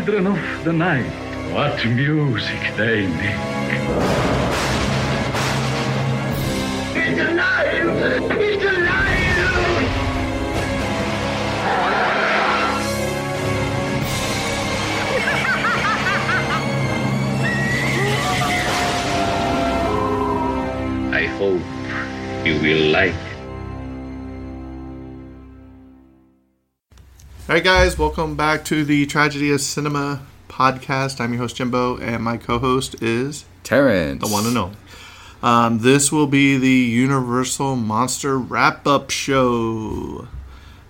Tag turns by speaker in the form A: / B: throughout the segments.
A: Children of the night, what music they make. It's alive! It's alive! I hope you will like
B: All right, guys, welcome back to the Tragedy of Cinema podcast. I'm your host, Jimbo, and my co host is
C: Terrence.
B: the one and only. Um, this will be the Universal Monster wrap up show.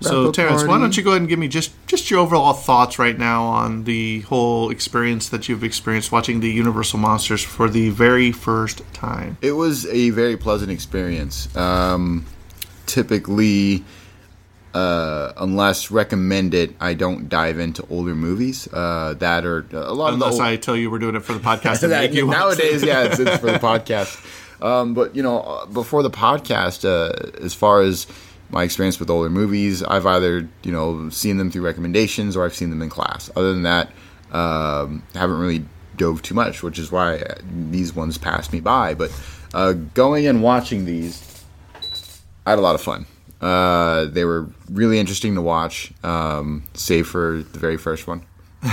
B: So,
C: Wrap-up
B: Terrence, why don't you go ahead and give me just, just your overall thoughts right now on the whole experience that you've experienced watching the Universal Monsters for the very first time?
C: It was a very pleasant experience. Um, typically, uh, unless recommended, I don't dive into older movies. Uh, that are a lot
B: Unless
C: of the
B: I tell you we're doing it for the podcast and
C: That-
B: you
C: nowadays, yeah, it's, it's for the podcast. Um, but you know, uh, before the podcast, uh, as far as my experience with older movies, I've either you know seen them through recommendations or I've seen them in class. Other than that, um, haven't really dove too much, which is why uh, these ones passed me by. But uh, going and watching these, I had a lot of fun. Uh, they were really interesting to watch, um, save for the very first one.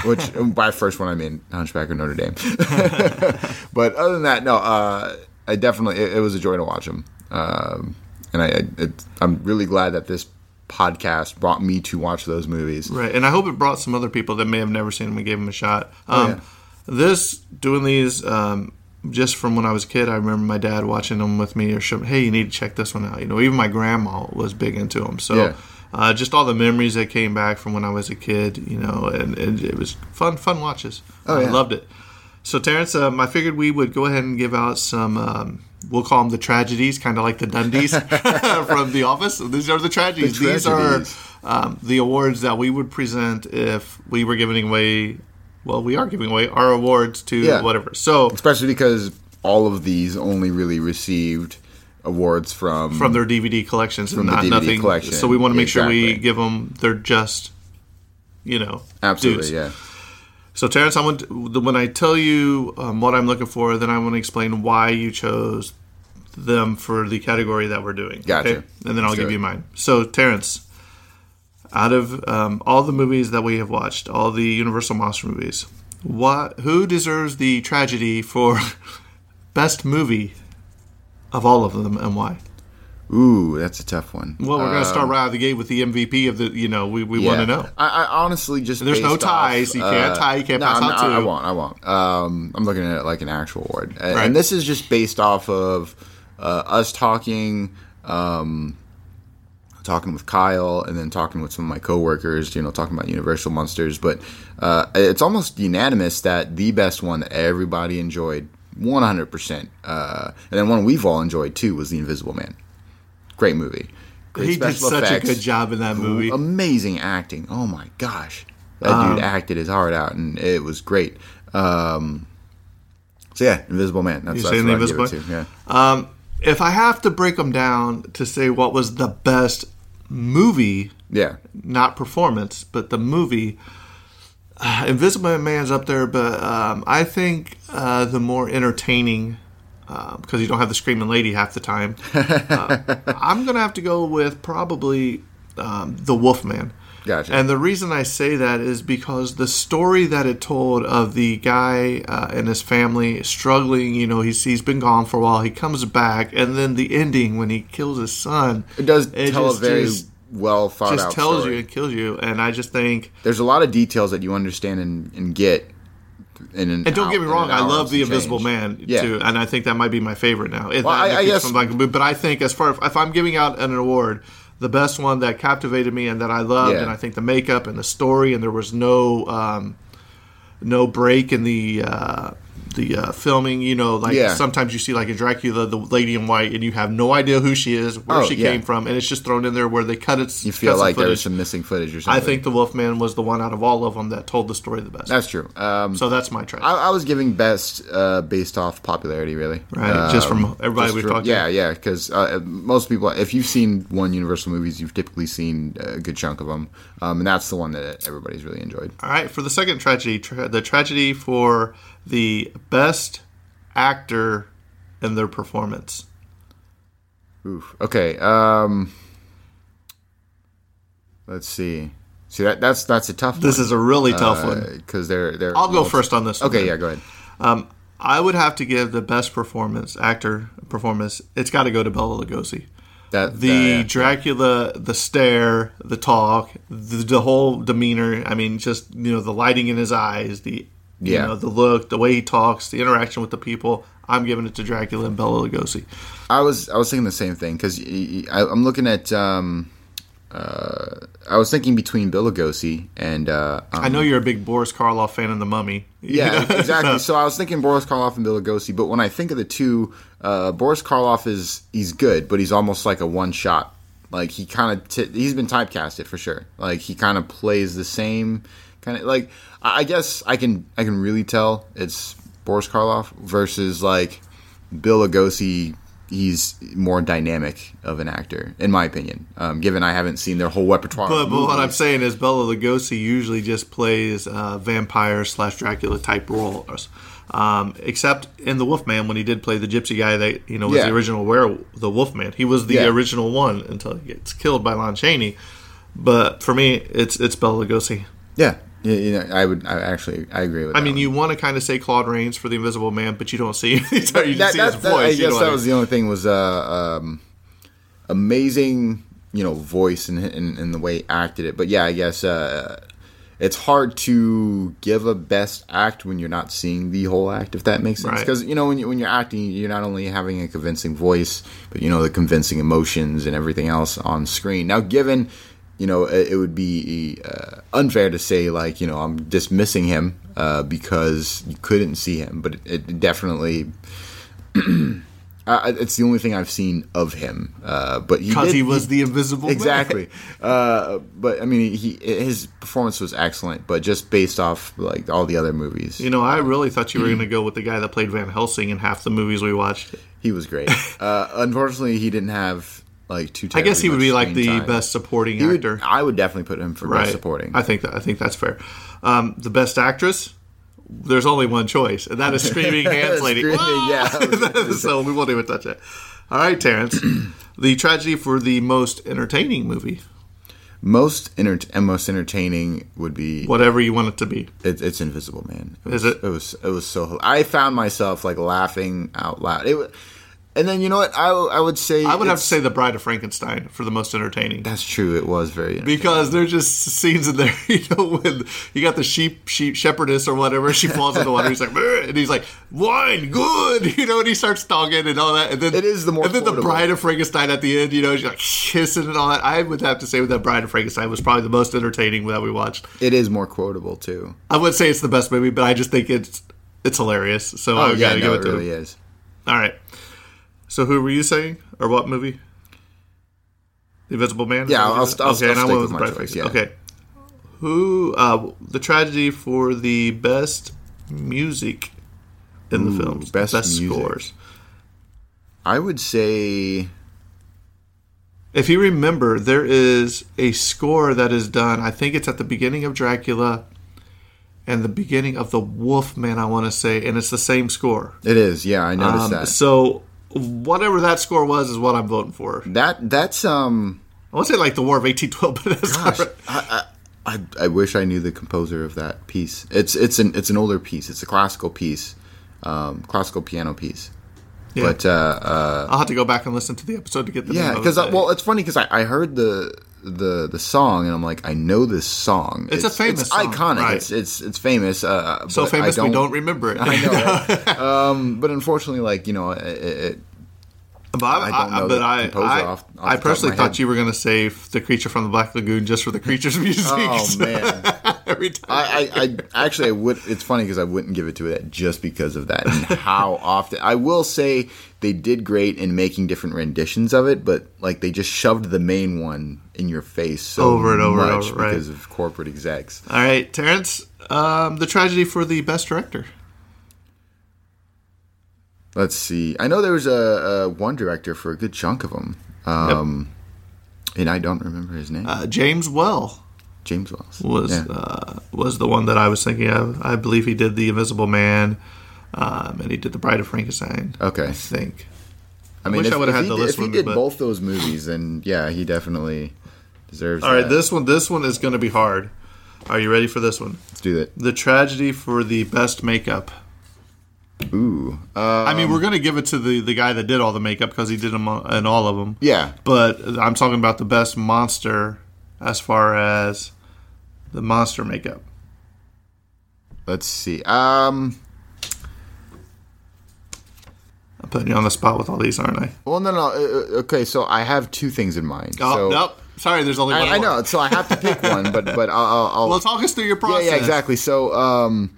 C: Which by first one I mean Hunchback of Notre Dame. but other than that, no, uh, I definitely it, it was a joy to watch them, um, and I, I I'm really glad that this podcast brought me to watch those movies.
B: Right, and I hope it brought some other people that may have never seen them and gave them a shot.
C: Oh,
B: Um, This doing these um, just from when I was a kid. I remember my dad watching them with me or showing, "Hey, you need to check this one out." You know, even my grandma was big into them. So,
C: Yeah.
B: uh, just all the memories that came back from when I was a kid. You know, and, and it was fun, fun watches.
C: Oh,
B: I loved it. So, Terrence, um, I figured we would go ahead and give out some. Um, we'll call them the tragedies, kind of like the Dundies from The Office. These are the tragedies.
C: The
B: These are um, the awards that we would present if we were giving away. Well, we are giving away our awards to
C: Yeah.
B: whatever. So
C: Especially because all of these only really received awards from
B: from their DVD collections
C: From
B: and
C: the DVD
B: nothing.
C: collection,
B: So we want to make sure we give them their just, you know,
C: absolutely
B: dues.
C: yeah.
B: So Terrence, I want to, when I tell you um, what I'm looking for, then I want to explain why you chose them for the category that we're doing.
C: Gotcha.
B: And then I'll
C: Let's
B: give you mine. So Terrence, out of um, all the movies that we have watched, all the Universal Monster movies, what who deserves the tragedy for best movie of all of them, and why?
C: Ooh, that's a tough one.
B: Well, we're going to start right out of the gate with the MVP of the. You know, we, we want to know.
C: I, I honestly just
B: There's no
C: based off,
B: ties. You can't tie. You can't
C: no,
B: pass
C: I'm
B: out
C: not- I won't. I won't. Um, I'm looking at it like an actual award, and,
B: Right.
C: and this is just based off of uh, us talking, um, talking with Kyle, and then talking with some of my coworkers. You know, talking about Universal Monsters, but uh, it's almost unanimous that the best one that everybody enjoyed, 100, percent uh, and then one we've all enjoyed too was The Invisible Man. Great movie. Great
B: He did such
C: effects.
B: a good job in that movie.
C: Amazing acting. Oh my gosh. That
B: Um,
C: dude acted his heart out, and it was great. Um, so yeah, Invisible Man. That's,
B: You
C: that's
B: The Invisible
C: Man? Yeah.
B: If I have to break them down to say what was the best movie,
C: Yeah.
B: not performance, but the movie, uh, Invisible Man's up there. But um, I think uh, the more entertaining, because you don't have the screaming lady half the time. uh, I'm gonna have to go with probably um, the Wolfman.
C: Gotcha.
B: And the reason I say that is because the story that it told of the guy uh, and his family struggling, you know, he's, he's been gone for a while, he comes back, and then the ending when he kills his son.
C: It does
B: it
C: tell
B: just-
C: a very
B: just-
C: well thought
B: just
C: out
B: tells
C: story.
B: you and kills you. And I just think,
C: There's a lot of details that you understand and, and get. In an
B: and don't get me wrong, I love the
C: some
B: Invisible
C: change.
B: Man
C: Yeah.
B: too, and I think that might be my favorite now.
C: Well, I- I guess-
B: like- but I think as far as if I'm giving out an award, the best one that captivated me and that I loved,
C: Yeah.
B: and I think the makeup and the story, and there was no um, no break in the uh, the uh, filming. You know, like
C: Yeah.
B: sometimes you see like a Dracula, the lady in white, and you have no idea who she is, where
C: Oh,
B: she
C: yeah.
B: came from, and it's just thrown in there where they cut it.
C: You feel like there was some missing footage or
B: I think the Wolfman was the one out of all of them that told the story the best.
C: that's true. Um,
B: so that's my try.
C: I, I was giving best uh, based off popularity, really.
B: Right, just from
C: Um,
B: everybody we've
C: from-
B: talked to.
C: Yeah, yeah, because uh, most people, if you've seen one Universal movies, you've typically seen a good chunk of them, um, and that's the one that everybody's really enjoyed.
B: All right, for the second tragedy, tra- the tragedy for the best actor in their performance.
C: Oof. Okay. Um, let's see. See that that's that's a tough.
B: This
C: one.
B: is a really tough one.
C: because they're they're.
B: I'll go
C: most-
B: first on this.
C: Okay,
B: then.
C: yeah, go ahead.
B: Um, I would have to give the best performance, actor performance. It's got to go to Bela Lugosi.
C: That
B: The
C: that- yeah.
B: Dracula, the stare, the talk, the, the whole demeanor. I mean, just you know, the lighting in his eyes, the you
C: Yeah.
B: know, the look, the way he talks, the interaction with the people. I'm giving it to Dracula and Bela Lugosi.
C: I was I was thinking the same thing because I'm looking at. Um, uh, I was thinking between Bela Lugosi and. Uh, um,
B: I know you're a big Boris Karloff fan of The Mummy.
C: Yeah,
B: You know?
C: exactly. So I was thinking Boris Karloff and Bela Lugosi, but when I think of the two, uh, Boris Karloff is he's good, but he's almost like a one shot. Like he kind of t- he's been typecasted for sure. Like he kind of plays the same kind of like I guess I can I can really tell it's Boris Karloff versus like Bela Lugosi. He's more dynamic of an actor, in my opinion. Um, given I haven't seen their whole repertoire.
B: But, but what I'm saying is Bela Lugosi usually just plays uh, vampire slash Dracula type roles. Um, except in the Wolfman when he did play the gypsy guy that you know was
C: Yeah.
B: the original were the Wolfman. He was the
C: Yeah.
B: original one until he gets killed by Lon Chaney. But for me, it's it's Bela Lugosi.
C: yeah, yeah, you know, I would. I actually, I agree with.
B: I mean,
C: one.
B: you want to kind of say Claude Rains for the Invisible Man, but you don't see you just
C: that,
B: see his
C: that- that- I
B: voice. you
C: guess
B: know
C: that
B: I
C: was the only thing was uh, um, amazing, you know, voice and, and and the way he acted it. But yeah, I guess uh, it's hard to give a best act when you're not seeing the whole act, if that makes sense.
B: Right.
C: Because you know, when you, when you're acting, you're not only having a convincing voice, but you know the convincing emotions and everything else on screen. Now, given you know, it, it would be uh, unfair to say like you know I'm dismissing him uh, because you couldn't see him, but it, it definitely uh, it's the only thing I've seen of him. Uh, but he
B: because
C: did-
B: he was the Invisible Man.
C: exactly. uh, but I mean, he his performance was excellent, but just based off like all the other movies,
B: You know, I really thought you were going to go with the guy that played Van Helsing in half the movies we watched.
C: he was great. uh, unfortunately, he didn't have like two.
B: I guess he would be like the
C: time.
B: best supporting
C: He would- I would definitely put him for best supporting.
B: I think that I think that's fair. Um, the best actress. There's only one choice, and that is Screaming Hands Lady.
C: Screaming, yeah, was
B: so we won't even touch it. All right, Terrence. the tragedy for the most entertaining movie,
C: most enter- and most entertaining would be
B: whatever you want it to be.
C: It, it's Invisible Man. It
B: Is
C: was,
B: it?
C: It was. It was so. I found myself like laughing out loud. It, wa- and then you know what? I, I would say
B: I would have to say The Bride of Frankenstein for the most entertaining.
C: that's true. It was very.
B: because there's just scenes in there, you know, when you got the sheep, sheep shepherdess or whatever, she falls in the water. He's like, "Bleh," and he's like, wine, good, you know, and he starts talking and all that. And then
C: It is the more
B: and then the. Bride of Frankenstein at the end, you know, she's like kissing and all that. I would have to say with that Bride of Frankenstein was probably the most entertaining that we watched.
C: It is more quotable too.
B: I would say it's the best movie, but I just think it's it's hilarious. So oh, I
C: Oh yeah,
B: gotta
C: no,
B: give
C: it
B: it to
C: really
B: him.
C: is.
B: All right. So who were you saying, or what movie? The Invisible Man.
C: Yeah,
B: Is that what
C: I'll-? I'll-
B: okay,
C: I'll
B: and I
C: stick
B: went
C: with
B: with
C: my choice, yeah.
B: Okay. Who uh, the tragedy for the best music in the films,
C: best music.
B: scores.
C: I would say
B: If you remember, there is a score that is done. I think it's at the beginning of Dracula and the beginning of the Wolfman. I want to say, and it's the same score.
C: it is. Yeah, I noticed
B: Um,
C: that.
B: So whatever that score was is what I'm voting for.
C: that that's um.
B: I want to say like the War of 1812, but that's
C: Gosh,
B: right.
C: I, I, I, wish I knew the composer of that piece. It's it's an it's an older piece. It's a classical piece, um, classical piano piece.
B: Yeah.
C: But uh, uh,
B: I'll have to go back and listen to the episode to get the
C: yeah, because
B: it.
C: well, it's funny because I, I heard the the the song and I'm like, I know this song.
B: It's a famous song,
C: iconic.
B: right.
C: It's it's it's famous. Uh,
B: so famous
C: I
B: we don't remember it.
C: I know. um, but unfortunately, like you know, it, it,
B: But I,
C: I don't know
B: but I,
C: off- off
B: I personally thought
C: head.
B: you were going to save the creature from the Black Lagoon just for the creature's music.
C: oh man.
B: Every time.
C: I, I, I actually I would. It's funny because I wouldn't give it to that just because of that and how often. I will say they did great in making different renditions of it, but like they just shoved the main one in your face so
B: Over and over and
C: much
B: over, right.
C: because of corporate execs.
B: All right, Terrence, um, the tragedy for the best director.
C: Let's see. I know there was a, a one director for a good chunk of them, um, and I don't remember his name.
B: Uh, James Whale
C: James Wells
B: was
C: Yeah.
B: uh, was the one that I was thinking of. I believe he did The Invisible Man, um, and he did The Bride of Frankenstein.
C: Okay.
B: I think.
C: I mean,
B: wish
C: if,
B: I would've had
C: he,
B: the
C: did-
B: list
C: if he
B: me,
C: did
B: but-
C: both those movies, then yeah, he definitely deserves.
B: All right,
C: that.
B: this one this one is going to be hard. Are you ready for this one?
C: Let's do that.
B: The tragedy for the best makeup.
C: Ooh, uh,
B: I mean, we're going to give it to the, the guy that did all the makeup because he did them all- in all of them.
C: yeah.
B: But I'm talking about the best monster as far as the monster makeup.
C: Let's see. Um.
B: I'm putting you on the spot with all these, aren't I?
C: Well, no, no. uh, uh, Okay, so I have two things in mind.
B: Oh,
C: so,
B: nope. Sorry, there's only one.
C: I, I know. So I have to pick one, but but I'll. I'll,
B: Well, talk us through your
C: yeah,
B: process.
C: yeah, exactly. So um,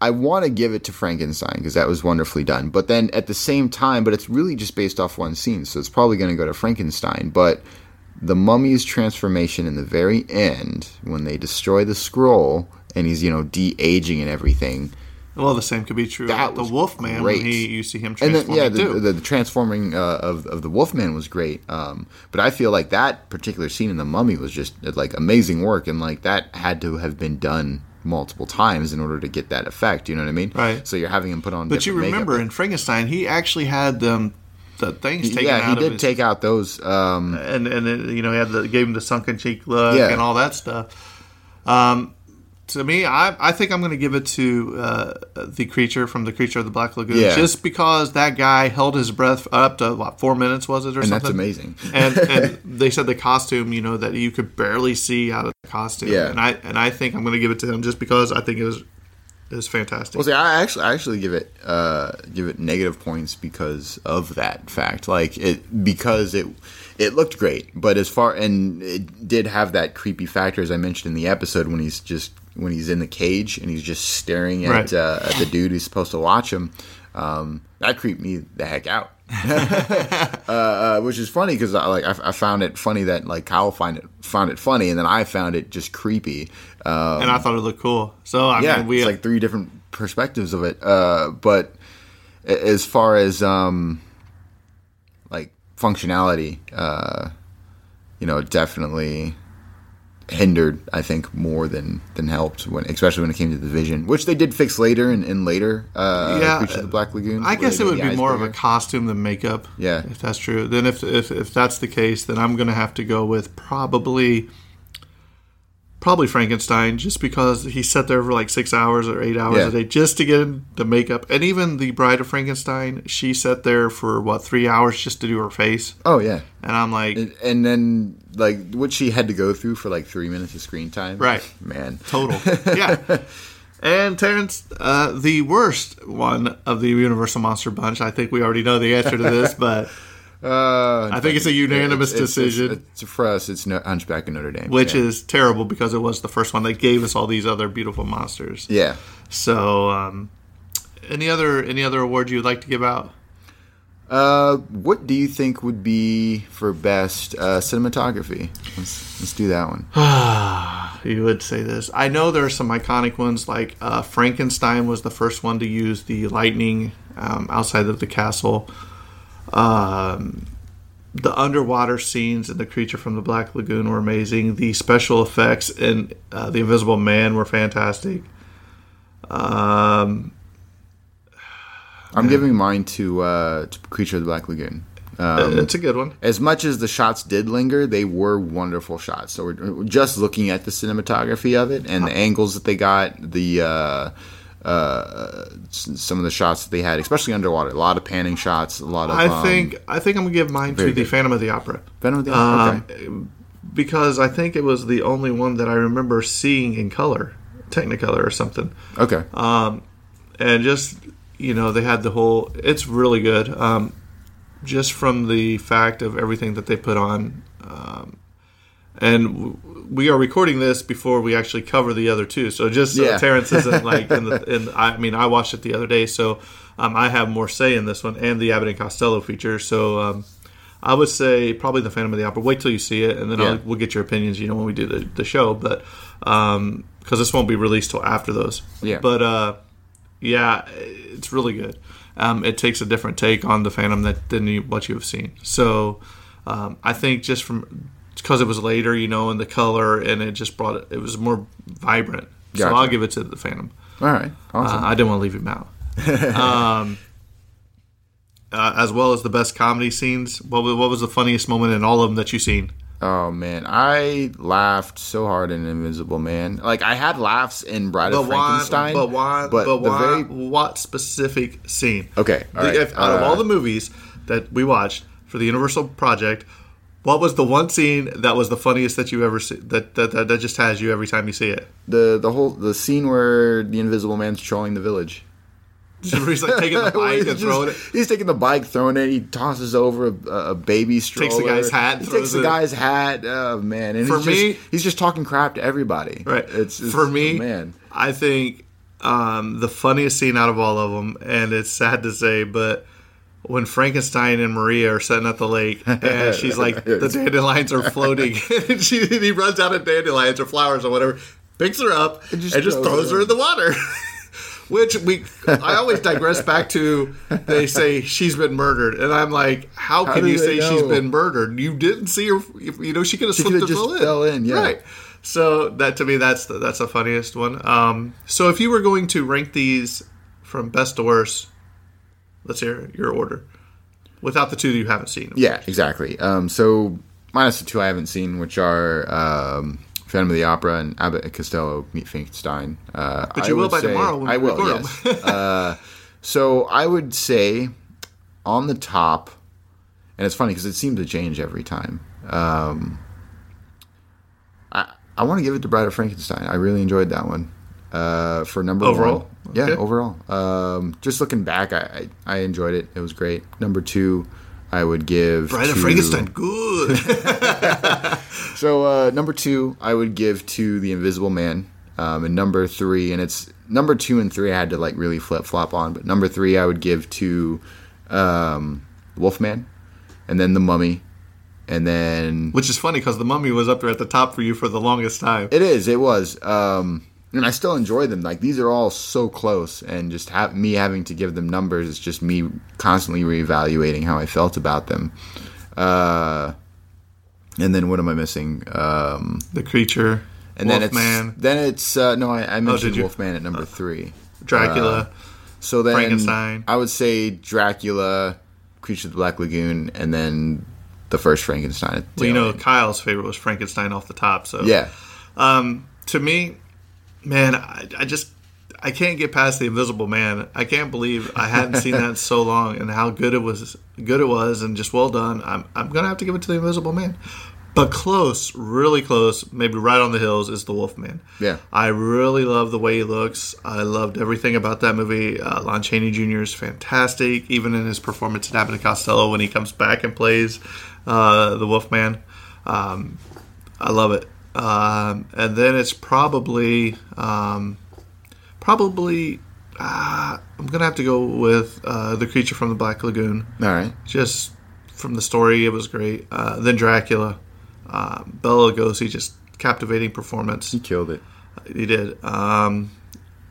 C: I want to give it to Frankenstein because that was wonderfully done. But then at the same time, but it's really just based off one scene, so it's probably going to go to Frankenstein. But the mummy's transformation in the very end, when they destroy the scroll and he's you know de aging and everything.
B: Well, the same could be true.
C: That
B: about the Wolfman
C: great.
B: when he you see him
C: and then yeah, the, the, the transforming uh, of of the Wolfman was great. Um, but I feel like that particular scene in the Mummy was just like amazing work, and like that had to have been done multiple times in order to get that effect. You know what I mean?
B: Right.
C: So you're having him put on.
B: The But you
C: different makeup.
B: remember in Frankenstein, he actually had them the things taken
C: yeah,
B: out
C: he did
B: his
C: take out those. Um,
B: and and it, you know he had the gave him the sunken cheek look
C: Yeah.
B: and all that stuff. Um, to me, I I think I'm going to give it to uh, the creature from the creature of the Black Lagoon,
C: Yeah.
B: just because that guy held his breath up to what four minutes was it or
C: and
B: something?
C: that's amazing.
B: and and they said the costume, you know, that you could barely see out of the costume.
C: Yeah.
B: and I and I think I'm going to give it to him just because I think it was it was fantastic.
C: Well, see, I actually, I actually give it, uh, give it negative points because of that fact. Like it, because it, it looked great, but as far and it did have that creepy factor, as I mentioned in the episode, when he's just when he's in the cage and he's just staring at
B: Right.
C: uh, at the dude who's supposed to watch him. Um, that creeped me the heck out. uh, uh, which is funny because I, like I, I found it funny that like Kyle find it found it funny, and then I found it just creepy. Um,
B: and I thought it looked cool. So I
C: yeah,
B: mean, we
C: it's like three different perspectives of it. Uh, but as far as um, functionality, uh, you know, definitely hindered. I think more than than helped when, especially when it came to the vision, which they did fix later and, and later. Uh,
B: Yeah,
C: Creature of the Black Lagoon.
B: I guess it would be more of a costume than makeup.
C: Yeah.
B: if that's true. Then if if if that's the case, then I'm going to have to go with probably probably Frankenstein, just because he sat there for like six hours or eight hours
C: Yeah.
B: a day just to get in the makeup. And even the Bride of Frankenstein, she sat there for what three hours just to do her face.
C: Oh yeah.
B: And I'm like,
C: And, and then like what she had to go through for like three minutes of screen time.
B: Right.
C: Man.
B: total, yeah. And Terrence, uh, the worst one of the Universal Monster Bunch. I think we already know the answer to this, but
C: Uh,
B: I think it's a unanimous decision.
C: It's, for us, it's no, Hunchback of Notre Dame.
B: which
C: yeah.
B: is terrible because it was the first one that gave us all these other beautiful monsters.
C: yeah.
B: So, um, any other any other award you'd like to give out?
C: Uh, what do you think would be for best uh, cinematography? Let's let's do that one.
B: you would say this. I know there are some iconic ones, like uh, Frankenstein was the first one to use the lightning um, outside of the castle. Um, the underwater scenes and the creature from the Black Lagoon were amazing. The special effects in uh, the Invisible Man were fantastic. Um,
C: I'm giving mine to, uh, to Creature of the Black Lagoon. Um,
B: it's a good one.
C: as much as the shots did linger, they were wonderful shots. So we're we're just looking at the cinematography of it and the angles that they got, the uh, uh, some of the shots that they had, especially underwater. A lot of panning shots, a lot of.
B: I
C: um,
B: think I think I'm gonna give mine to
C: very
B: the
C: good.
B: Phantom of the Opera.
C: Venom of the
B: Um,
C: okay.
B: because I think it was the only one that I remember seeing in color, Technicolor or something.
C: okay.
B: Um, and just you know, they had the whole. It's really good. Um, just from the fact of everything that they put on, um, and we are recording this before we actually cover the other two. So just so
C: Yeah.
B: Terrence isn't like in the. In, I mean, I watched it the other day, so um, I have more say in this one and the Abbott and Costello feature. So. Um, I would say probably the Phantom of the Opera. Wait till you see it, and then
C: Yeah.
B: I'll, we'll get your opinions. You know when we do the, the show, but because this won't be released till after those.
C: Yeah.
B: But uh, yeah, it's really good. Um, it takes a different take on the Phantom that than you, what you have seen. So um, I think just from because it was later, you know, and the color, and it just brought it. It was more vibrant. So I'll give it to the Phantom.
C: All right. Awesome.
B: Uh, I didn't want to leave him out. um, uh, as well as the best comedy scenes. What, what was the funniest moment in all of them that you've seen?
C: oh man, I laughed so hard in Invisible Man. Like I had laughs in Bride of Frankenstein,
B: but why?
C: but,
B: But, why?
C: very
B: What specific scene?
C: Okay,
B: The-
C: right,
B: if, out of
C: uh,
B: all the movies that we watched for the Universal Project, what was the one scene that was the funniest that you ever see? That that, that, that just has you every time you see it?
C: the the whole the scene where the Invisible Man's trolling the village.
B: He's like taking the bike and throwing it.
C: He's taking the bike, throwing it. He tosses over a, a baby stroller.
B: Takes the guy's hat
C: He takes the
B: it.
C: guy's hat. Oh man! And
B: For
C: he's
B: me-
C: just, he's just talking crap to everybody.
B: Right.
C: It's, it's
B: for me,
C: man.
B: I think um, the funniest scene out of all of them, and it's sad to say, but when Frankenstein and Maria are sitting at the lake, and she's like, the dandelions are floating, and she and he runs out of dandelions or flowers or whatever, picks her up and
C: just
B: just,
C: throws her.
B: in the water. Which we, I always digress back to. They say she's been murdered, and I'm like, how can you say she's been murdered? You didn't see her. You know, she could have slipped and
C: just
B: fell in.
C: fell in, yeah.
B: Right. So that to me, that's the, that's the funniest one. Um, so if you were going to rank these from best to worst, let's hear your order without the two that you haven't seen.
C: Yeah, exactly. Um, so minus the two I haven't seen, which are um, Phantom of the Opera and Abbott and Costello meet Frankenstein. Uh,
B: But
C: I
B: you will by
C: say-
B: tomorrow when
C: I
B: we
C: will. Yes. uh, so I would say on the top, and it's funny because it seems to change every time. Um, I I want to give it to Bride of Frankenstein. I really enjoyed that one. Uh, for number
B: Overall?
C: one, yeah,
B: Okay.
C: overall. Um, just looking back, I, I I enjoyed it. It was great. Number two, I would give
B: Bride of
C: to-
B: Frankenstein, good.
C: so uh, number two, I would give to the Invisible Man, um, and number three, and it's number two and three. I had to like really flip flop on, but number three, I would give to um, Wolfman, and then the Mummy, and then
B: Which is funny because the Mummy was up there at the top for you for the longest time.
C: it is, it was, um, and I still enjoy them. Like these are all so close, and just have me having to give them numbers is just me constantly reevaluating how I felt about them. Uh, and then what am I missing? Um,
B: the creature,
C: And then
B: Wolfman,
C: it's then it's uh, no, I, I mentioned
B: did you?
C: Wolfman at number three.
B: Dracula.
C: So then
B: Frankenstein.
C: I would say Dracula, Creature of the Black Lagoon, and then the first Frankenstein.
B: well, you know,
C: end.
B: Kyle's favorite was Frankenstein off the top. So
C: yeah,
B: Um, to me, man, I, I just I can't get past the Invisible Man. I can't believe I hadn't seen that in so long, and how good it was. Good it was, and just well done. I'm I'm gonna have to give it to the Invisible Man. But close, really close, maybe right on the hills is the Wolfman.
C: Yeah.
B: I really love the way he looks. I loved everything about that movie. Uh, Lon Chaney Jr. is fantastic, even in his performance in Abbott and Costello when he comes back and plays uh, the Wolfman. Um, I love it. Um, and then it's probably um, probably I'm gonna have to go with uh, the creature from the Black Lagoon.
C: All right.
B: Just from the story, it was great. Uh, then Dracula, uh, Bela Lugosi, just captivating performance.
C: He killed it.
B: He did. Um,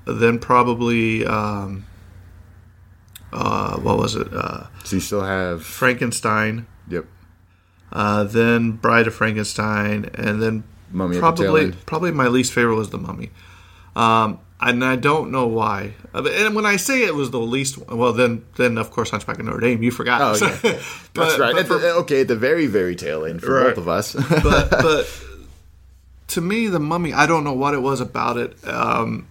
B: then probably um, uh, what was it? Uh,
C: So you still have.
B: Frankenstein.
C: Yep.
B: Uh, then Bride of Frankenstein, and then
C: Mummy at the tail
B: probably probably my least favorite was the Mummy. Um, and I don't know why. Uh, And when I say it was the least, well, then then of course Hunchback of Notre Dame. You forgot.
C: Oh, yeah.
B: But-
C: That's right. At the- okay, at the very, very tail end for
B: Right.
C: both of us.
B: but but to me, the Mummy, I don't know what it was about it. Um,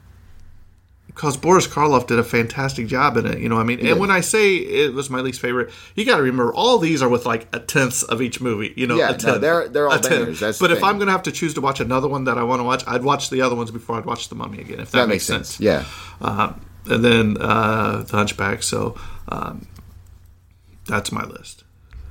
B: because Boris Karloff did a fantastic job in it, you know. what I mean, and when I say it was my least favorite, you got to remember all these are with like a tenth of each movie, you know.
C: Yeah,
B: a
C: no, they're- they're all bangers,
B: but if. I'm gonna have to choose to watch another one that I want to watch, I'd watch the other ones before I'd watch the Mummy again. If that,
C: that makes sense. Yeah.
B: Uh, and then uh, the Hunchback. So um, that's my list.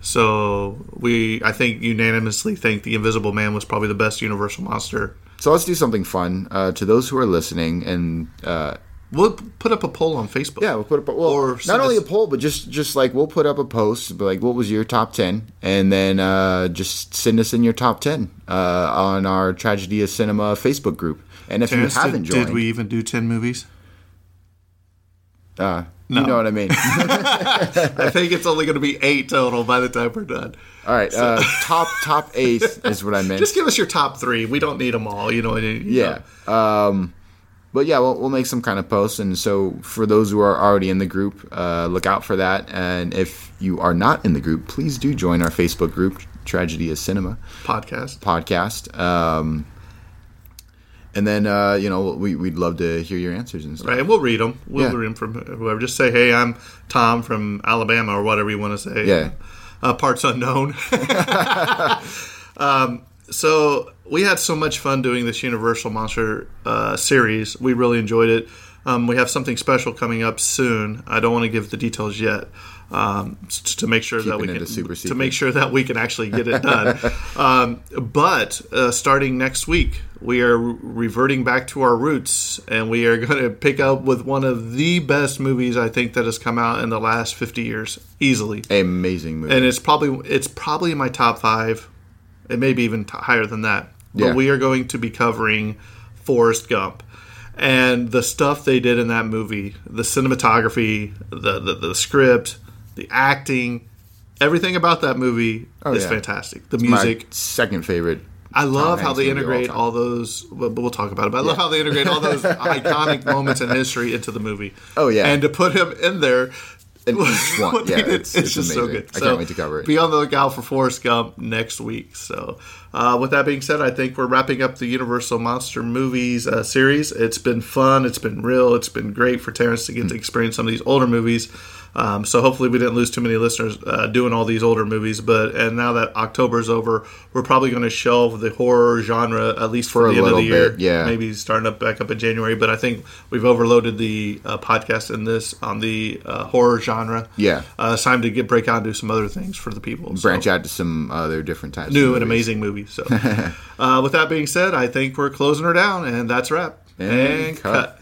B: So we, I think, unanimously think the Invisible Man was probably the best Universal monster.
C: So let's do something fun. Uh, to those who are listening, and uh,
B: We'll put up a poll on Facebook.
C: yeah, we'll put up. A, well,
B: Or
C: not only a poll, but just just like we'll put up a post, but like what was your top ten, and then uh, just send us in your top ten uh, on our Tragedy of Cinema Facebook group. And if
B: Terrence,
C: you haven't
B: did,
C: joined,
B: did we even do ten movies?
C: uh,
B: No.
C: you know what I mean.
B: I think it's only going to be eight total by the time we're done.
C: All right, uh, top top eight is what I meant.
B: Just give us your top three. We don't need them all. You know. you
C: Yeah.
B: know.
C: Um, but yeah, we'll, we'll make some kind of posts. And so for those who are already in the group, uh, look out for that. And if you are not in the group, please do join our Facebook group, Tragedy is Cinema
B: Podcast.
C: podcast. Um, and then, uh, you know, we, we'd love to hear your answers and stuff.
B: Right, and we'll read them. We'll
C: Yeah.
B: read them from whoever. Just say, "Hey, I'm Tom from Alabama," or whatever you want to say.
C: Yeah.
B: uh, parts unknown. um, so we had so much fun doing this Universal Monster uh, series. We really enjoyed it. Um, we have something special coming up soon. I don't want to give the details yet. Um, to make sure that we can to
C: secret.
B: make sure that we can actually get it done. um, but uh, starting next week, we are reverting back to our roots, and we are going to pick up with one of the best movies I think that has come out in the last fifty years, easily
C: Amazing movie.
B: and it's probably it's probably in my top five. It may be even t- higher than that. But
C: Yeah.
B: we are going to be covering Forrest Gump and the stuff they did in that movie, the cinematography, the the, the script, the acting, everything about that movie
C: Oh,
B: is
C: yeah.
B: fantastic. The
C: My
B: music.
C: second favorite.
B: I love how they
C: of all
B: integrate all those. But we'll talk about it. But I love how they integrate all those iconic moments in history into the movie.
C: Oh, yeah.
B: and to put him in there.
C: In each one. Yeah,
B: did,
C: it's- it's
B: just so
C: amazing.
B: good.
C: I
B: So
C: can't wait to cover it.
B: Be on the lookout for Forrest Gump next week. So, uh, with that being said, I think we're wrapping up the Universal Monster Movies uh, series. It's been fun. It's been real. It's been great for Terrence to get
C: Hmm.
B: to experience some of these older movies. Um, so hopefully we didn't lose too many listeners uh, doing all these older movies. But and now that October's over, we're probably going to shelve the horror genre at least for,
C: For a
B: the end of the year.
C: bit, yeah.
B: maybe starting up back up in January. But I think we've overloaded the uh, podcast in this on the uh, horror genre.
C: Yeah.
B: uh, it's time to get break out and do some other things for the people. So,
C: Branch out to some other different types
B: new and amazing movie. So, uh, with that being said, I think we're closing her down, and that's a wrap.
C: And cut.